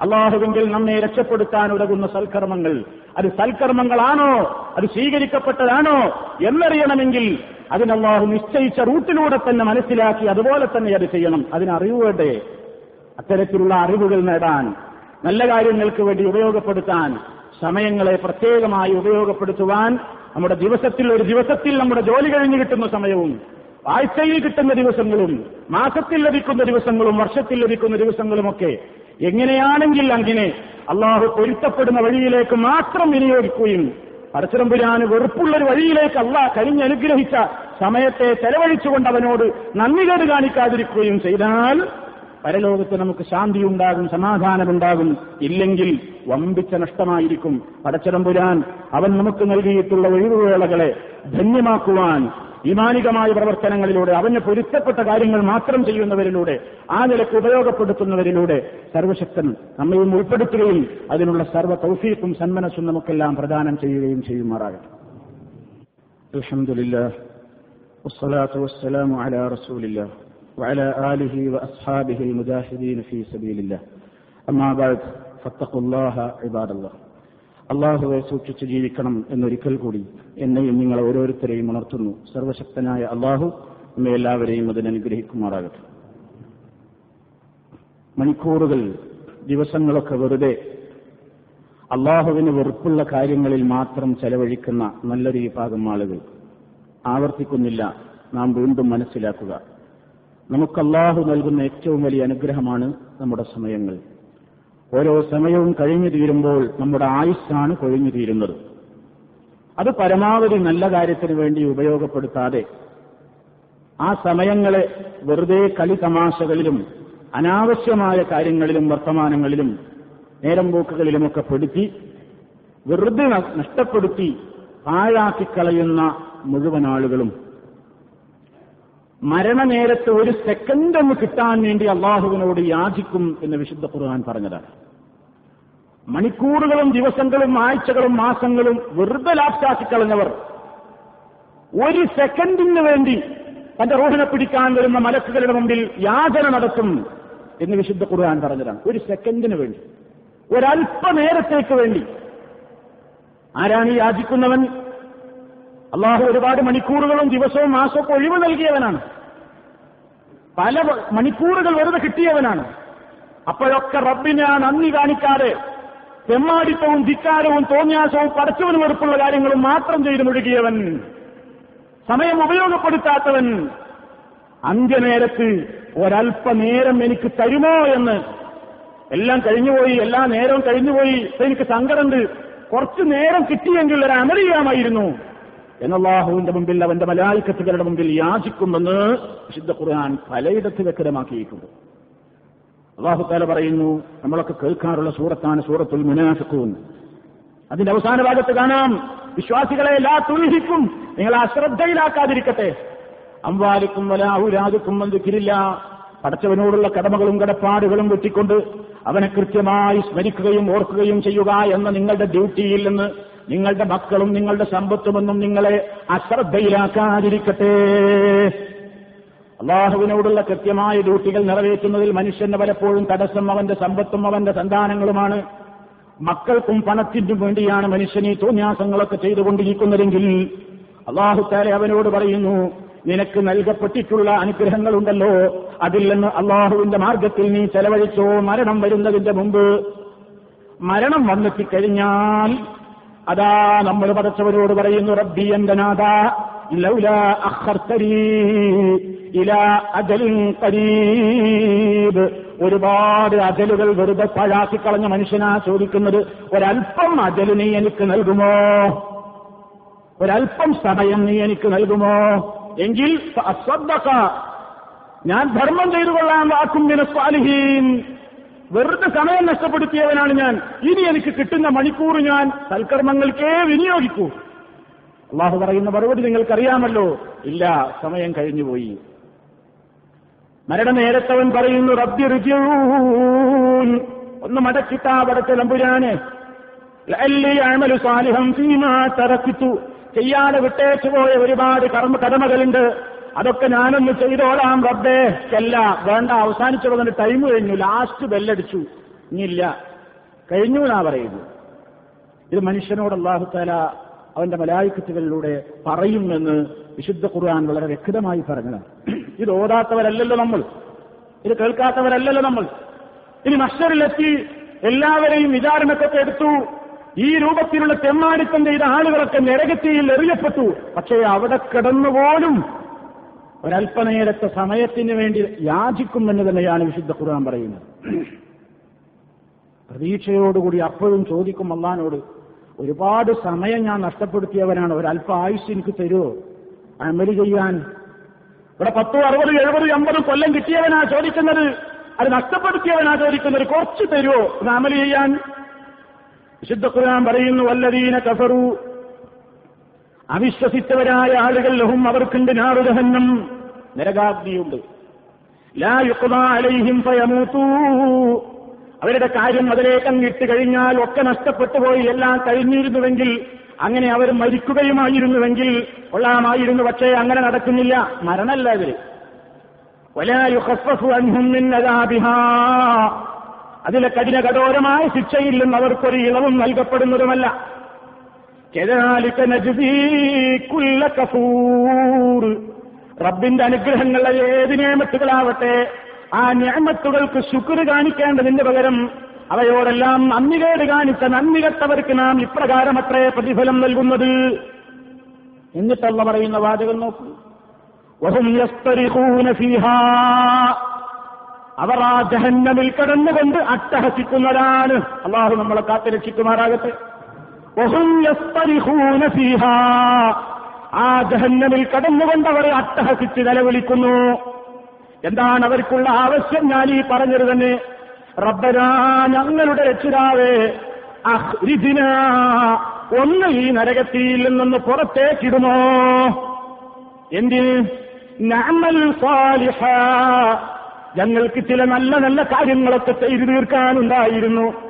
അള്ളാഹുവിങ്കിൽ നമ്മെ രക്ഷപ്പെടുത്താൻ ഉതകുന്ന സൽക്കർമ്മങ്ങൾ. അത് സൽക്കർമ്മങ്ങളാണോ? അത് സ്വീകരിക്കപ്പെട്ടതാണോ? എന്നറിയണമെങ്കിൽ അതിന് നിശ്ചയിച്ച റൂട്ടിലൂടെ തന്നെ മനസ്സിലാക്കി അതുപോലെ തന്നെ അത് ചെയ്യണം. അതിനറിവ് വേണ്ടേ? അത്തരത്തിലുള്ള അറിവുകൾ നേടാൻ നല്ല കാര്യങ്ങൾക്ക് വേണ്ടി ഉപയോഗപ്പെടുത്താൻ സമയങ്ങളെ പ്രത്യേകമായി ഉപയോഗപ്പെടുത്തുവാൻ നമ്മുടെ ദിവസത്തിൽ ഒരു ദിവസത്തിൽ നമ്മുടെ ജോലി കഴിഞ്ഞ് കിട്ടുന്ന സമയവും ആഴ്ചയിൽ കിട്ടുന്ന ദിവസങ്ങളും മാസത്തിൽ ലഭിക്കുന്ന ദിവസങ്ങളും വർഷത്തിൽ ലഭിക്കുന്ന ദിവസങ്ങളുമൊക്കെ എങ്ങനെയാണെങ്കിൽ അങ്ങനെ അള്ളാഹു പൊരുത്തപ്പെടുന്ന വഴിയിലേക്ക് മാത്രം വിനിയോഗിക്കുകയും പരശുരമ്പുരാന് വെറുപ്പുള്ളൊരു വഴിയിലേക്ക് അള്ളാഹ് കരിഞ്ഞനുഗ്രഹിച്ച സമയത്തെ ചെലവഴിച്ചുകൊണ്ട് അവനോട് നന്ദികേട് കാണിക്കാതിരിക്കുകയും ചെയ്താൽ പരലോകത്ത് നമുക്ക് ശാന്തിയുണ്ടാകും സമാധാനമുണ്ടാകും ഇല്ലെങ്കിൽ വമ്പിച്ച നഷ്ടമായിരിക്കും പടച്ചതമ്പുരാൻ അവൻ നമുക്ക് നൽകിയിട്ടുള്ള ഒഴിവുവേളകളെ ധന്യമാക്കുവാൻ ഈമാനികമായ പ്രവർത്തനങ്ങളിലൂടെ അവന് പൊരുത്തപ്പെട്ട കാര്യങ്ങൾ മാത്രം ചെയ്യുന്നവരിലൂടെ ആ നിലക്ക് ഉപയോഗപ്പെടുത്തുന്നവരിലൂടെ സർവശക്തൻ നമ്മയും ഉൾപ്പെടുത്തുകയും അതിനുള്ള സർവ്വ തൗഫീഖും സന്മനസ്സും നമുക്കെല്ലാം പ്രദാനം ചെയ്യുകയും ചെയ്യുമാറാകട്ടെ അൽഹംദുലില്ലാഹ് والصلاة والسلام على رسول الله وعلى آله وأصحابه المجاهدين في سبيل الله أما بعد فاتقوا الله عباد الله അള്ളാഹുവെ സൂക്ഷിച്ച് ജീവിക്കണം എന്നൊരിക്കൽ കൂടി എന്നെയും നിങ്ങൾ ഓരോരുത്തരെയും ഉണർത്തുന്നു സർവശക്തനായ അള്ളാഹു നമ്മെ എല്ലാവരെയും അതിനനുഗ്രഹിക്കുമാറാകട്ടെ മണിക്കൂറുകൾ ദിവസങ്ങളൊക്കെ വെറുതെ അള്ളാഹുവിന് വെറുപ്പുള്ള കാര്യങ്ങളിൽ മാത്രം ചെലവഴിക്കുന്ന നല്ലൊരു വിഭാഗം ആളുകൾ ആവർത്തിക്കുന്നില്ല നാം വീണ്ടും മനസ്സിലാക്കുക നമുക്ക് അള്ളാഹു നൽകുന്ന ഏറ്റവും വലിയ അനുഗ്രഹമാണ് നമ്മുടെ സമയങ്ങൾ. ഓരോ സമയവും കഴിഞ്ഞു തീരുമ്പോൾ നമ്മുടെ ആയുസ്സാണ് കൊഴിഞ്ഞു തീരുന്നത്. അത് പരമാവധി നല്ല കാര്യത്തിന് വേണ്ടി ഉപയോഗപ്പെടുത്താതെ ആ സമയങ്ങളെ വെറുതെ കളി തമാശകളിലും അനാവശ്യമായ കാര്യങ്ങളിലും വർത്തമാനങ്ങളിലും നേരം പോക്കുകളിലുമൊക്കെ പെടുത്തി വെറുതെ നഷ്ടപ്പെടുത്തി പാഴാക്കിക്കളയുന്ന മുഴുവൻ ആളുകളും മരണനേരത്ത് ഒരു സെക്കൻഡ് ഒന്ന് കിട്ടാൻ വേണ്ടി അള്ളാഹുവിനോട് യാചിക്കും എന്ന് വിശുദ്ധ ഖുർആൻ പറഞ്ഞതാണ്. മണിക്കൂറുകളും ദിവസങ്ങളും ആഴ്ചകളും മാസങ്ങളും വെറുതെ ലാപ്റ്റാക്കി കളഞ്ഞവർ ഒരു സെക്കൻഡിന് വേണ്ടി തന്റെ റോഹിനെ പിടിക്കാൻ വരുന്ന മലക്കുകളുടെ മുമ്പിൽ യാചന നടത്തും എന്ന് വിശുദ്ധ ഖുർആൻ പറഞ്ഞതാണ്. ഒരു സെക്കൻഡിന് വേണ്ടി. ഒരല്പനേരത്തേക്ക് വേണ്ടി. ആരാണ് യാചിക്കുന്നവൻ? അള്ളാഹു ഒരുപാട് മണിക്കൂറുകളും ദിവസവും മാസവും ഒഴിവ് നൽകിയവനാണ്. പല മണിക്കൂറുകൾ വെറുതെ കിട്ടിയവനാണ്. അപ്പോഴൊക്കെ റബ്ബിനെ നന്ദി കാണിക്കാതെ തെമ്മാടിത്തവും ധിക്കാരവും തോന്നിയാസവും പടച്ചവനും വെറുപ്പുള്ള കാര്യങ്ങളും മാത്രം ചെയ്തു മുഴുകിയവൻ സമയം ഉപയോഗപ്പെടുത്താത്തവൻ അന്ത്യനേരത്ത് ഒരല്പനേരം എനിക്ക് തരുമോ എന്ന് എല്ലാം കഴിഞ്ഞുപോയി എല്ലാ നേരവും കഴിഞ്ഞുപോയി എനിക്ക് സങ്കടമുണ്ട്. കുറച്ചു നേരം കിട്ടിയെങ്കിൽ ഒരു അമലിയാമായിരുന്നു. എന്നല്ലാഹുവിന്റെ മുമ്പിൽ അവന്റെ മലായിക്കത്തുകളുടെ മുമ്പിൽ യാചിക്കുമെന്ന് വിശുദ്ധ ഖുർആൻ പലയിടത്ത് വ്യക്തമാക്കിയിട്ടുണ്ട്. അള്ളാഹു താല പറയുന്നു നമ്മളൊക്കെ കേൾക്കാറുള്ള സൂറത്താണ് സൂറത്തുൽ മുനാഫിക്കൂൻ അതിന്റെ അവസാന ഭാഗത്ത് കാണാം വിശ്വാസികളെ എല്ലാ തുൽഹിക്കും നിങ്ങൾ അശ്രദ്ധയിലാക്കാതിരിക്കട്ടെ അംവാലിക്കും വലാഹുരാജുക്കും വന്ദിക്കില്ല പടച്ചവനോടുള്ള കടമകളും കടപ്പാടുകളും വെട്ടിക്കൊണ്ട് അവനെ കൃത്യമായി സ്മരിക്കുകയും ഓർക്കുകയും ചെയ്യുക എന്ന നിങ്ങളുടെ ഡ്യൂട്ടിയിൽ നിന്ന് നിങ്ങളുടെ മക്കളും നിങ്ങളുടെ സമ്പത്തുമെന്നും നിങ്ങളെ അശ്രദ്ധയിലാക്കാതിരിക്കട്ടെ. അള്ളാഹുവിനോടുള്ള കൃത്യമായ ഡ്യൂട്ടികൾ നിറവേറ്റുന്നതിൽ മനുഷ്യന് പലപ്പോഴും തടസ്സം അവന്റെ സമ്പത്തും അവന്റെ സന്താനങ്ങളുമാണ്. മക്കൾക്കും പണത്തിനും വേണ്ടിയാണ് മനുഷ്യൻ ഈ തോന്യാസങ്ങളൊക്കെ ചെയ്തുകൊണ്ടിരിക്കുന്നതെങ്കിൽ അള്ളാഹുത്താരെ അവനോട് പറയുന്നു നിനക്ക് നൽകപ്പെട്ടിട്ടുള്ള അനുഗ്രഹങ്ങളുണ്ടല്ലോ. അതിൽ നിന്ന് അള്ളാഹുവിന്റെ മാർഗത്തിൽ നീ ചെലവഴിച്ചോ മരണം വരുന്നതിന്റെ മുമ്പ്. മരണം വന്നെത്തിക്കഴിഞ്ഞാൽ അതാ നമ്മൾ പടച്ചവരോട് പറയുന്നു റബ്ബി എന്റെ നാഥ ഒരുപാട് അജലുകൾ വെറുതെ പഴാക്കിക്കളഞ്ഞ മനുഷ്യനാ ചോദിക്കുന്നത് ഒരൽപ്പം അജൽ നീ എനിക്ക് നൽകുമോ? ഒരൽപ്പം സമയം നീ എനിക്ക് നൽകുമോ? എങ്കിൽ ഞാൻ ധർമ്മം ചെയ്തു കൊള്ളാൻ വാക്കും വെറുതെ സമയം നഷ്ടപ്പെടുത്തിയവനാണ് ഞാൻ. ഇനി എനിക്ക് കിട്ടുന്ന മണിക്കൂർ ഞാൻ സൽക്കർമ്മങ്ങൾക്കേ വിനിയോഗിക്കൂ. അള്ളാഹു പറയുന്ന മറുപടി നിങ്ങൾക്കറിയാമല്ലോ. ഇല്ല സമയം കഴിഞ്ഞുപോയി മരണനേരത്തവൻ പറയുന്നു റബ്ബി ഒന്ന് മടക്കിട്ടാ പടത്തെ നമ്പുരാന്. സാലിഹം സീമാ തറക്കിത്തു ചെയ്യാതെ വിട്ടേച്ചു പോയ ഒരുപാട് കർമ്മ കടമകളുണ്ട്. അതൊക്കെ ഞാനൊന്ന് ചെയ്തോളാം റബ്ബേ. അല്ല വേണ്ട അവസാനിച്ചു ടൈം കഴിഞ്ഞു. ലാസ്റ്റ് ബെല്ലടിച്ചു ഇനിയില്ല. കഴിഞ്ഞു എന്നാ പറയുന്നു ഇത് മനുഷ്യനോട് അള്ളാഹുത്താല അവന്റെ മലായിക്കത്തുകളിലൂടെ പറയുമെന്ന് വിശുദ്ധ ഖുർആൻ വളരെ വ്യക്തമായി പറഞ്ഞതാണ്. ഇത് ഓതാത്തവരല്ലല്ലോ നമ്മൾ. ഇത് കേൾക്കാത്തവരല്ലല്ലോ നമ്മൾ. ഇനി മഷറിലെത്തി എല്ലാവരെയും വിചാരണക്കൊക്കെ എടുത്തു. ഈ രൂപത്തിലുള്ള തെമ്മാടിത്തം ചെയ്ത ആളുകളൊക്കെ നരകത്തിയിൽ എറിയപ്പെട്ടു. പക്ഷേ അവിടെ കിടന്നുപോലും ഒരല്പനേരത്തെ സമയത്തിന് വേണ്ടി യാചിക്കുമെന്ന് തന്നെയാണ് വിശുദ്ധ ഖുർആൻ പറയുന്നത്. പ്രതീക്ഷയോടുകൂടി അപ്പോഴും ചോദിക്കും അള്ളഹാനോട് ഒരുപാട് സമയം ഞാൻ നഷ്ടപ്പെടുത്തിയവനാണ് ഒരല്പ ആയുസ് എനിക്ക് തരുമോ അമൽ ചെയ്യാൻ. ഇവിടെ പത്തോ അറുപത് എഴുപത് എൺപത് കൊല്ലം കിട്ടിയവനാ ചോദിക്കുന്നത് അത് നഷ്ടപ്പെടുത്തിയവനാ ചോദിക്കുന്നത് കുറച്ച് തരുമോ അമൽ ചെയ്യാൻ. വിശുദ്ധ ഖുർആൻ പറയുന്നു വല്ലതീന കഫറു അവിശ്വസിച്ചവരായ ആളുകൾ ലഹും അവർക്കുണ്ട് നാറുദഹന്നം. നരകാഗ്നിയുണ്ട്. ലാ യുക്താ അലൈഹിം ഫയമൂത്തൂ അവരുടെ കാര്യം അതിലേക്ക് ഇട്ട് കഴിഞ്ഞാൽ ഒക്കെ നഷ്ടപ്പെട്ടു പോയി എല്ലാം കഴിഞ്ഞിരുന്നുവെങ്കിൽ അങ്ങനെ അവർ മരിക്കുകയുമായിരുന്നുവെങ്കിൽ കൊള്ളാമായിരുന്നു പക്ഷേ അങ്ങനെ നടക്കുന്നില്ല. മരണല്ല അവർ അതിലെ കഠിന കഠോരമായ ശിക്ഷയില്ലെന്ന് അവർക്കൊരു ഇളവും നൽകപ്പെടുന്നതുമല്ല. റബ്ബിന്റെ അനുഗ്രഹങ്ങളുടെ ഏത് നിയമത്തുകളാവട്ടെ ആ നിയമത്തുകൾക്ക് ശുക്ർ കാണിക്കേണ്ടതിന്റെ പകരം അവയോടെല്ലാം നന്ദികേട് കാണിച്ച നന്ദികെട്ടവർക്ക് നാം ഇപ്രകാരം അത്രേ പ്രതിഫലം നൽകുന്നത്. എന്നിട്ടല്ല പറയുന്ന വാചകം നോക്കൂ. അവർ ആ ജഹന്നമിൽ കടന്നുകൊണ്ട് അട്ടഹസിക്കുന്നതാണ്. അള്ളാഹു നമ്മളെ കാത്തുരക്ഷിക്കുമാറാകട്ടെ. ആ ജഹന്നമിൽ കടന്നുകൊണ്ടവർ അട്ടഹസിച്ച് നിലവിളിക്കുന്നു എന്താണ് അവർക്കുള്ള ആവശ്യം? ഞാൻ ഈ പറഞ്ഞത് തന്നെ റബ്ബനാ ഞങ്ങളുടെ രക്ഷിതാവേ ഒന്ന് ഈ നരകത്തിൽ നിന്നൊന്ന് പുറത്തേക്കിടുമോ? എന്തിന്? ഞങ്ങൾക്ക് ചില നല്ല നല്ല കാര്യങ്ങളൊക്കെ ചെയ്തു തീർക്കാനുണ്ടായിരുന്നു.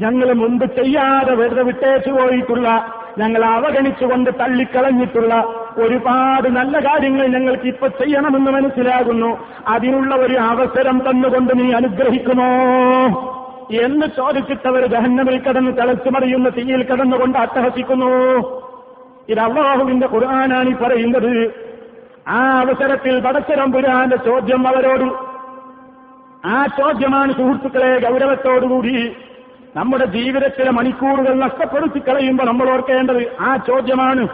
ഞങ്ങൾ മുമ്പ് ചെയ്യാതെ വെറുതെ വിട്ടേച്ചു പോയിട്ടുള്ള ഞങ്ങൾ അവഗണിച്ചുകൊണ്ട് തള്ളിക്കളഞ്ഞിട്ടുള്ള ഒരുപാട് നല്ല കാര്യങ്ങൾ ഞങ്ങൾക്ക് ഇപ്പൊ ചെയ്യണമെന്ന് മനസ്സിലാകുന്നു. അതിനുള്ള ഒരു അവസരം തന്നുകൊണ്ട് നീ അനുഗ്രഹിക്കുമോ? എന്ന് ചോദിച്ചിട്ടവർ ജഹന്നമിൽ കടന്ന് തിളച്ചുമറിയുന്ന തീയിൽ കടന്നുകൊണ്ട് അട്ടഹസിക്കുന്നു. ഇത് അള്ളാഹുവിന്റെ ഖുർആനാണ് ഈ പറയുന്നത്. ആ അവസരത്തിൽ പടച്ചരമ്പുരാന്റെ ചോദ്യം അവരോട് ആ ചോദ്യമാണ് സുഹൃത്തുക്കളെ ഗൗരവത്തോടുകൂടി നമ്മുടെ ജീവിതത്തിലെ മണിക്കൂറുകൾ നഷ്ടപ്പെടുത്തി കളയുമ്പോൾ നമ്മൾ ഓർക്കേണ്ടത് ആ ചോദ്യമാണ്.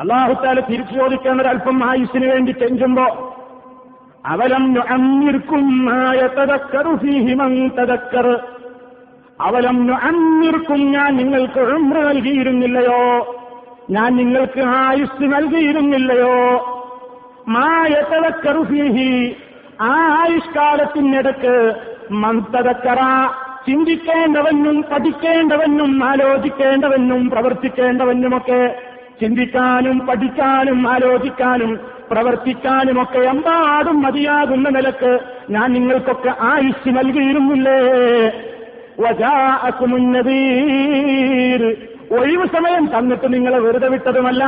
അള്ളാഹുത്താല തിരിച്ചു ചോദിക്കേണ്ടത് അല്പം ആയുസിന് വേണ്ടി ചെഞ്ചുമ്പോ അവലം അന്നിർക്കും അവലം അന്നിർക്കും ഞാൻ നിങ്ങൾക്ക് ഉമ്ര നൽകിയിരുന്നില്ലയോ? ഞാൻ നിങ്ങൾക്ക് ആയുസ് നൽകിയിരുന്നില്ലയോ? മായത്തതക്കറുഫീഹി ആ ആയുഷ്കാലത്തിനിടക്ക് മന്തതക്കറ ചിന്തിക്കേണ്ടവനും പഠിക്കേണ്ടവനും ആലോചിക്കേണ്ടവനും പ്രവർത്തിക്കേണ്ടവനുമൊക്കെ ചിന്തിക്കാനും പഠിക്കാനും ആലോചിക്കാനും പ്രവർത്തിക്കാനുമൊക്കെ എമ്പാടും മതിയാകുന്ന നിലയ്ക്ക് ഞാൻ നിങ്ങൾക്കൊക്കെ ആയുസ് നൽകിയിരുന്നില്ലേ? ഒഴിവ് സമയം തന്നിട്ട് നിങ്ങളെ വെറുതെ വിട്ടതുമല്ല.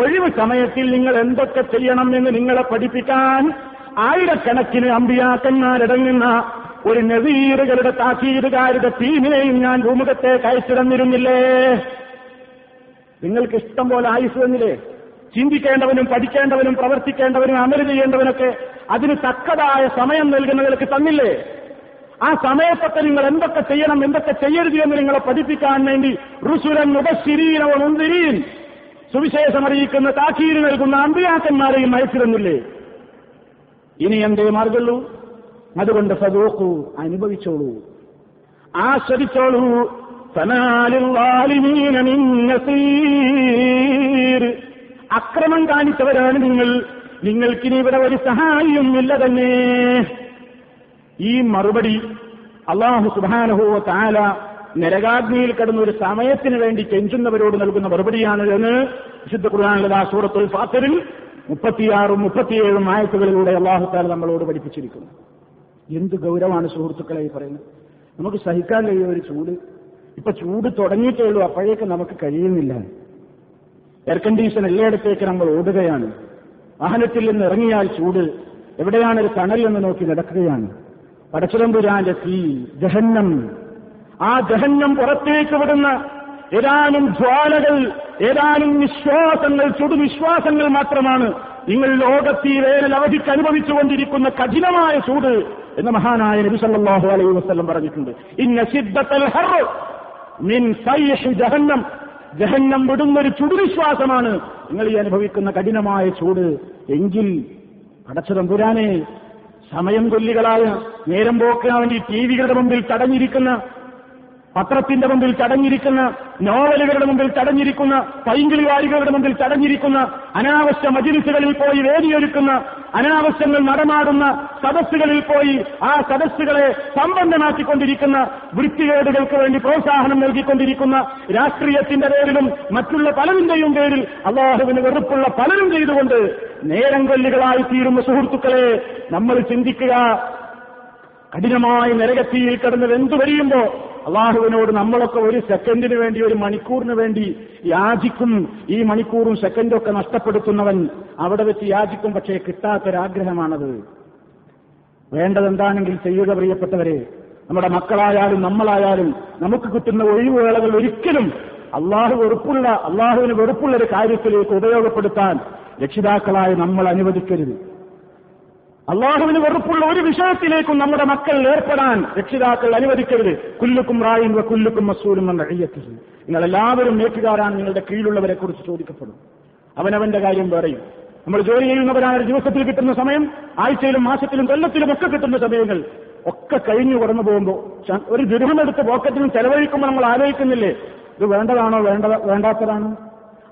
ഒഴിവ് സമയത്തിൽ നിങ്ങൾ എന്തൊക്കെ ചെയ്യണം എന്ന് നിങ്ങളെ പഠിപ്പിക്കാൻ ആയിരക്കണക്കിന് അമ്പിയാക്കന്മാരടങ്ങുന്ന ഒരു നവീറുകളുടെ താക്കീരുകാരുടെ ടീമിനെയും ഞാൻ ഭൂമുഖത്തേക്ക് കയച്ചിടന്നിരുന്നില്ലേ നിങ്ങൾക്ക് ഇഷ്ടം പോലെ ആയുസ് തന്നില്ലേ? ചിന്തിക്കേണ്ടവനും പഠിക്കേണ്ടവനും പ്രവർത്തിക്കേണ്ടവനും അമൽ ചെയ്യേണ്ടവനൊക്കെ അതിന് തക്കതായ സമയം നൽകുന്നവർക്ക് തന്നില്ലേ? ആ സമയത്തൊക്കെ നിങ്ങൾ എന്തൊക്കെ ചെയ്യണം എന്തൊക്കെ ചെയ്യരുത് എന്ന് നിങ്ങളെ പഠിപ്പിക്കാൻ വേണ്ടി ഋഷുരൻ ഉപശിരീനവും സുവിശേഷം അറിയിക്കുന്ന താക്കീര് നൽകുന്ന അമ്പിയാക്കന്മാരെയും അയച്ചിരുന്നില്ലേ? ഇനി എന്തേ മാർഗുള്ളൂ? അതുകൊണ്ട് സദോക്കൂ അനുഭവിച്ചോളൂ. ആസ്വദിച്ചോളൂ. അക്രമം കാണിച്ചവരാണ് നിങ്ങൾ. നിങ്ങൾക്കിനി ഇവിടെ ഒരു സഹായിയും ഇല്ല തന്നെ. ഈ മറുപടി അള്ളാഹു സുബാനഹോ താല നരകാഗ്നിയിൽ കടന്ന ഒരു സമയത്തിന് വേണ്ടി കെഞ്ചുന്നവരോട് നൽകുന്ന മറുപടിയാണ് എന്ന് വിശുദ്ധ ഖുർആാനിലെ ആ സൂറത്തുൽ ഫാത്തറിൽ മുപ്പത്തിയാറും മുപ്പത്തിയേഴും ആയത്തുകളിലൂടെ അള്ളാഹുത്താൽ നമ്മളോട് പഠിപ്പിച്ചിരിക്കുന്നു. എന്ത് ഗൗരവമാണ് സുഹൃത്തുക്കളെ പറയുന്നത്. നമുക്ക് സഹിക്കാൻ കഴിയുന്ന ഒരു ചൂട്. ഇപ്പൊ ചൂട് തുടങ്ങിയിട്ടേ ഉള്ളൂ. അപ്പോഴേക്ക് നമുക്ക് കഴിയുന്നില്ല. എയർ കണ്ടീഷൻ എല്ലായിടത്തേക്ക് നമ്മൾ ഓടുകയാണ്. വാഹനത്തിൽ നിന്ന് ഇറങ്ങിയാൽ ചൂട്. എവിടെയാണ് ഒരു തണൽ എന്ന് നോക്കി നടക്കുകയാണ്. പടച്ചുരമ്പുരാന്റെ തീ ജഹന്നം. ആ ജഹന്നം പുറത്തേക്ക് വിടുന്ന ഏതാനും ജ്വാലകൾ ഏതാനും വിശ്വാസങ്ങൾ ചുടുവിശ്വാസങ്ങൾ മാത്രമാണ് നിങ്ങൾ ലോകത്ത് ഈ വേനൽ അവധിക്ക് അനുഭവിച്ചുകൊണ്ടിരിക്കുന്ന കഠിനമായ ചൂട് എന്ന് മഹാനായ നബി സല്ലല്ലാഹു അലൈഹി വസല്ലം പറഞ്ഞിട്ടുണ്ട്. ഹർ മിൻ ജഹന്നം. ജഹന്നം വിടുന്നൊരു ചുടുവിശ്വാസമാണ് നിങ്ങൾ ഈ അനുഭവിക്കുന്ന കഠിനമായ ചൂട്. എങ്കിൽ അടച്ചതമ്പുരാനെ സമയം കൊല്ലികളായ നേരം പോക്കാൻ വേണ്ടി ടി വികളുടെ മുമ്പിൽ തടഞ്ഞിരിക്കുന്ന പത്രത്തിന്റെ മുമ്പിൽ തടഞ്ഞിരിക്കുന്ന നോവലുകളുടെ മുമ്പിൽ തടഞ്ഞിരിക്കുന്ന പൈങ്കിളി വാരികളുടെ മുമ്പിൽ തടഞ്ഞിരിക്കുന്ന അനാവശ്യ മജിലിസുകളിൽ പോയി വേദിയൊരുക്കുന്ന അനാവശ്യങ്ങൾ നടമാടുന്ന സദസ്സുകളിൽ പോയി ആ സദസ്സുകളെ സമ്പന്നമാക്കിക്കൊണ്ടിരിക്കുന്ന വൃത്തികേടുകൾക്ക് വേണ്ടി പ്രോത്സാഹനം നൽകിക്കൊണ്ടിരിക്കുന്ന രാഷ്ട്രീയത്തിന്റെ പേരിലും മറ്റുള്ള പലതിന്റെയും പേരിൽ അള്ളാഹുവിന് വെറുപ്പുള്ള പലരും ചെയ്തുകൊണ്ട് നേരം കൊല്ലികളായി തീരുന്ന സുഹൃത്തുക്കളെ നമ്മൾ ചിന്തിക്കുക കഠിനമായ നരകത്തിയിൽ കിടന്ന് വെന്തു വരിയുമ്പോ അള്ളാഹുവിനോട് നമ്മളൊക്കെ ഒരു സെക്കൻഡിന് വേണ്ടി ഒരു മണിക്കൂറിന് വേണ്ടി യാചിക്കും. ഈ മണിക്കൂറും സെക്കൻഡും ഒക്കെ നഷ്ടപ്പെടുത്തുന്നവൻ അവിടെ വെച്ച് യാചിക്കും. പക്ഷേ കിട്ടാത്തൊരാഗ്രഹമാണത്. വേണ്ടതെന്താണെങ്കിൽ ചെയ്യുക പ്രിയപ്പെട്ടവരെ. നമ്മുടെ മക്കളായാലും നമ്മളായാലും നമുക്ക് കിട്ടുന്ന ഒഴിവുവേളകൾ ഒരിക്കലും അള്ളാഹു വെറുപ്പുള്ള അള്ളാഹുവിന് വെറുപ്പുള്ള ഒരു കാര്യത്തിലേക്ക് ഉപയോഗപ്പെടുത്താൻ രക്ഷിതാക്കളായി നമ്മൾ അനുവദിക്കരുത്. അള്ളാഹുവിന് വെറുപ്പുള്ള ഒരു വിഷയത്തിലേക്കും നമ്മുടെ മക്കൾ ഏർപ്പെടാൻ രക്ഷിതാക്കൾ അനുവദിക്കരുത്. കുല്ലുക്കും റായും കുല്ലുക്കും മസൂലും എന്ന അയ്യത്തിൽ നിങ്ങൾ എല്ലാവരും നേറ്റുകാരാണ് നിങ്ങളുടെ കീഴിലുള്ളവരെ കുറിച്ച് ചോദിക്കപ്പെടും. അവനവന്റെ കാര്യം വേറെയും നമ്മൾ ജോലി ചെയ്യുന്നവരാണ് ദിവസത്തിൽ കിട്ടുന്ന സമയം ആഴ്ചയിലും മാസത്തിലും കൊല്ലത്തിലും ഒക്കെ കിട്ടുന്ന സമയങ്ങൾ ഒക്കെ കഴിഞ്ഞു കടന്നു പോകുമ്പോൾ ഒരു ദുരിതമെടുത്ത് പോക്കറ്റിനും ചെലവഴിക്കുമ്പോൾ നമ്മൾ ആലോചിക്കുന്നില്ലേ? ഇത് വേണ്ടതാണോ വേണ്ട വേണ്ടാത്തതാണോ?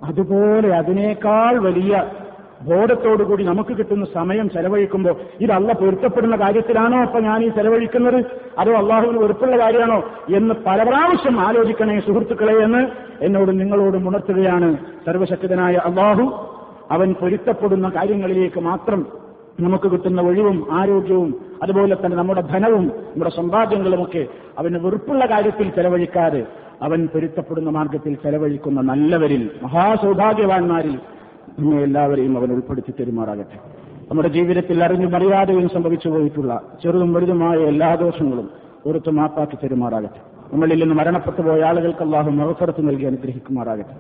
അതുപോലെ അതിനേക്കാൾ വലിയ ബോധത്തോടുകൂടി നമുക്ക് കിട്ടുന്ന സമയം ചെലവഴിക്കുമ്പോൾ ഇത് അള്ള പൊരുത്തപ്പെടുന്ന കാര്യത്തിലാണോ അപ്പൊ ഞാൻ ഈ ചെലവഴിക്കുന്നത്? അതോ അള്ളാഹുവിന് വെറുപ്പുള്ള കാര്യമാണോ എന്ന് പല പ്രാവശ്യം ആലോചിക്കണേ സുഹൃത്തുക്കളെ എന്ന് എന്നോട് നിങ്ങളോട് ഉണർത്തുകയാണ്. സർവശക്തനായ അള്ളാഹു അവൻ പൊരുത്തപ്പെടുന്ന കാര്യങ്ങളിലേക്ക് മാത്രം നമുക്ക് കിട്ടുന്ന ഒഴിവും ആരോഗ്യവും അതുപോലെ തന്നെ നമ്മുടെ ധനവും നമ്മുടെ സമ്പാദ്യങ്ങളുമൊക്കെ അവന് വെറുപ്പുള്ള കാര്യത്തിൽ ചെലവഴിക്കാതെ അവൻ പൊരുത്തപ്പെടുന്ന മാർഗത്തിൽ ചെലവഴിക്കുന്ന നല്ലവരിൽ മഹാസൗഭാഗ്യവാന്മാരിൽ നമ്മെ എല്ലാവരെയും അവൻ ഉൾപ്പെടുത്തി തെരുമാറാകട്ടെ. നമ്മുടെ ജീവിതത്തിൽ അറിഞ്ഞും അറിയാതെയും സംഭവിച്ചു പോയിട്ടുള്ള ചെറുതും വലുതുമായ എല്ലാ ദോഷങ്ങളും ഒരുത്ത് മാപ്പാക്കി തെരുമാറാകട്ടെ. നമ്മളിൽ നിന്ന് മരണപ്പെട്ടു പോയ ആളുകൾക്ക് അള്ളാഹു മറുപുറത്ത് നൽകി അനുഗ്രഹിക്കുമാറാകട്ടെ.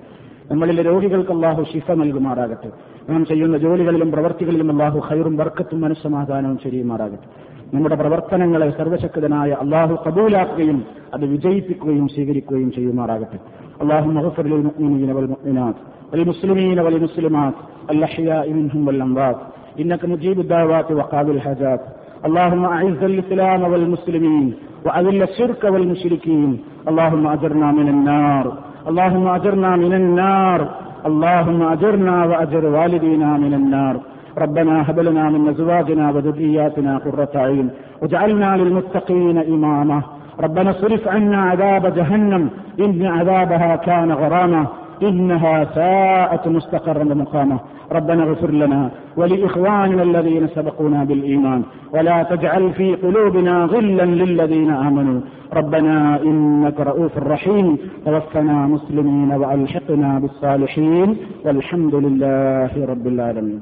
നമ്മളിലെ രോഗികൾക്ക് അള്ളാഹു ശിഫ നൽകുമാറാകട്ടെ. നാം ചെയ്യുന്ന ജോലികളിലും പ്രവർത്തികളിലും അള്ളാഹു ഹൈറും വർക്കത്തും മനസ്സമാധാനവും ചെയ്യുമാറാകട്ടെ നമ്മുടെ പ്രവർത്തനങ്ങളെ സർവശക്തനായ അള്ളാഹു കബൂലാക്കുകയും അത് വിജയിപ്പിക്കുകയും സ്വീകരിക്കുകയും ചെയ്യുമാറാകട്ടെ അള്ളാഹു മഹഫർ للمؤمنين والمؤمنات والمسلمين والمسلمات الأحياء منهم والأموات إنك مجيب الدعوات وقاضي الحاجات اللهم أعز الإسلام والمسلمين وأذل الشرك والمشركين اللهم أجرنا من النار اللهم أجرنا من النار اللهم أجرنا وأجر والدينا من النار ربنا هب لنا من أزواجنا وذرياتنا قرة عين واجعلنا للمتقين إماما. ربنا اصرف عنا عذاب جهنم إن عذابها كان غراما. إنها ساءت مستقرا ومقاما. ربنا اغفر لنا ولإخواننا الذين سبقونا بالإيمان. ولا تجعل في قلوبنا غلا للذين آمنوا. ربنا إنك رؤوف رحيم. توفنا مسلمين وألحقنا بالصالحين. والحمد لله رب العالمين.